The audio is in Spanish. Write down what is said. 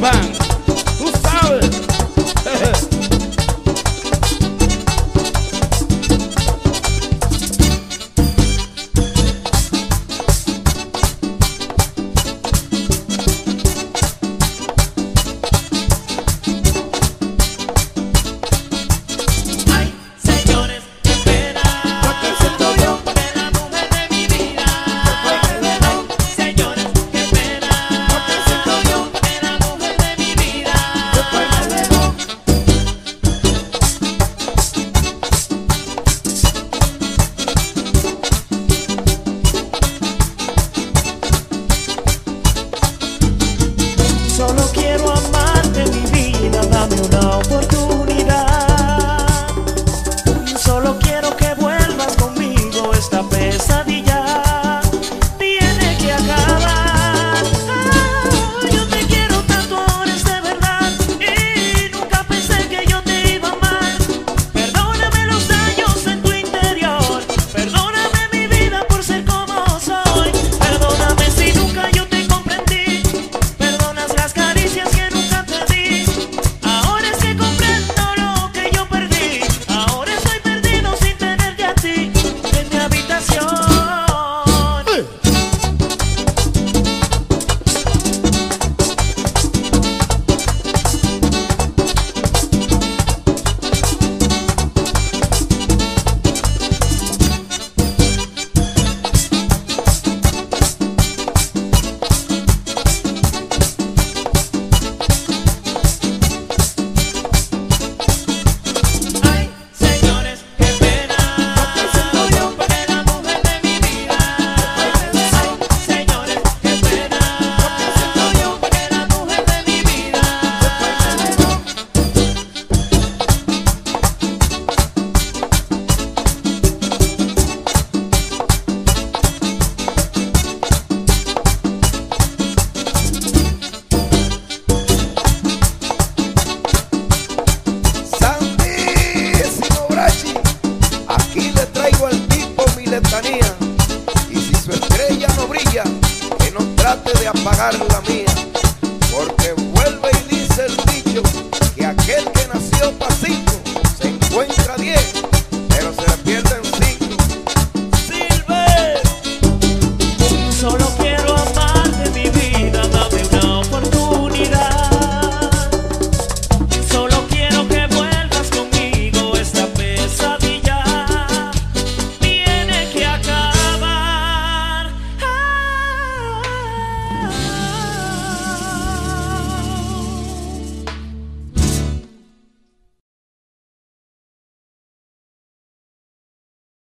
bang. a pagar la mía.